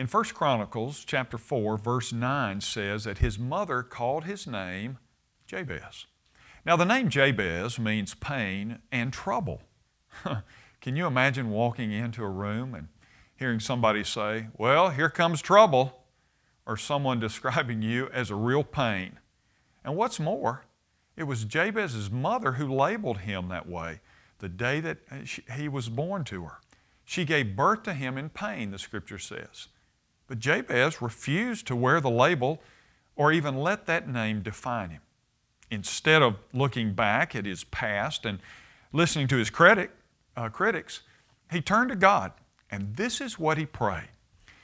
In 1 Chronicles chapter 4, verse 9 says that his mother called his name Jabez. Now, the name Jabez means pain and trouble. Can you imagine walking into a room and hearing somebody say, Well, here comes trouble, or someone describing you as a real pain? And what's more, it was Jabez's mother who labeled him that way the day that he was born to her. She gave birth to him in pain, the scripture says. But Jabez refused to wear the label or even let that name define him. Instead of looking back at his past and listening to his critic, uh, critics, he turned to God, and this is what he prayed.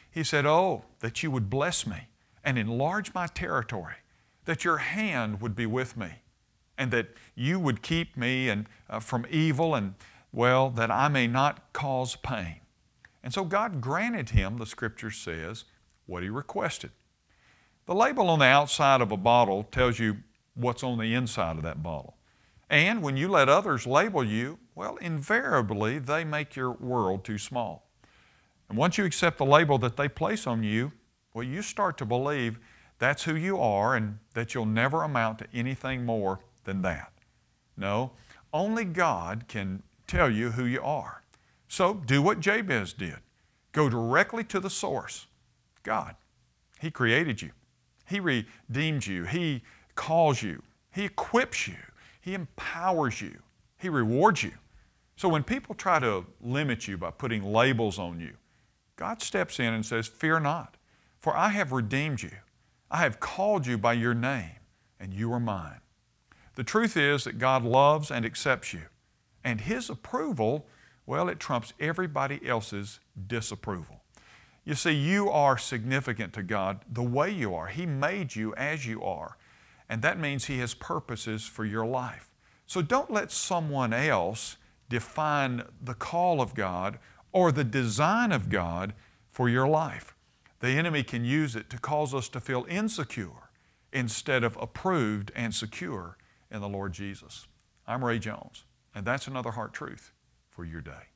He said, Oh, that you would bless me and enlarge my territory, that your hand would be with me, and that you would keep me and, uh, from evil, and, well, that I may not cause pain. And so God granted him, the scripture says, what he requested. The label on the outside of a bottle tells you what's on the inside of that bottle. And when you let others label you, well, invariably they make your world too small. And once you accept the label that they place on you, well, you start to believe that's who you are and that you'll never amount to anything more than that. No, only God can tell you who you are. So do what Jabez did go directly to the source God. He created you, He redeemed you, He calls you, He equips you, He empowers you, He rewards you. So when people try to limit you by putting labels on you, God steps in and says, Fear not, for I have redeemed you. I have called you by your name, and you are mine. The truth is that God loves and accepts you, and His approval, well, it trumps everybody else's disapproval. You see, you are significant to God the way you are. He made you as you are, and that means He has purposes for your life. So don't let someone else define the call of God or the design of God for your life. The enemy can use it to cause us to feel insecure instead of approved and secure in the Lord Jesus. I'm Ray Jones, and that's another heart truth for your day.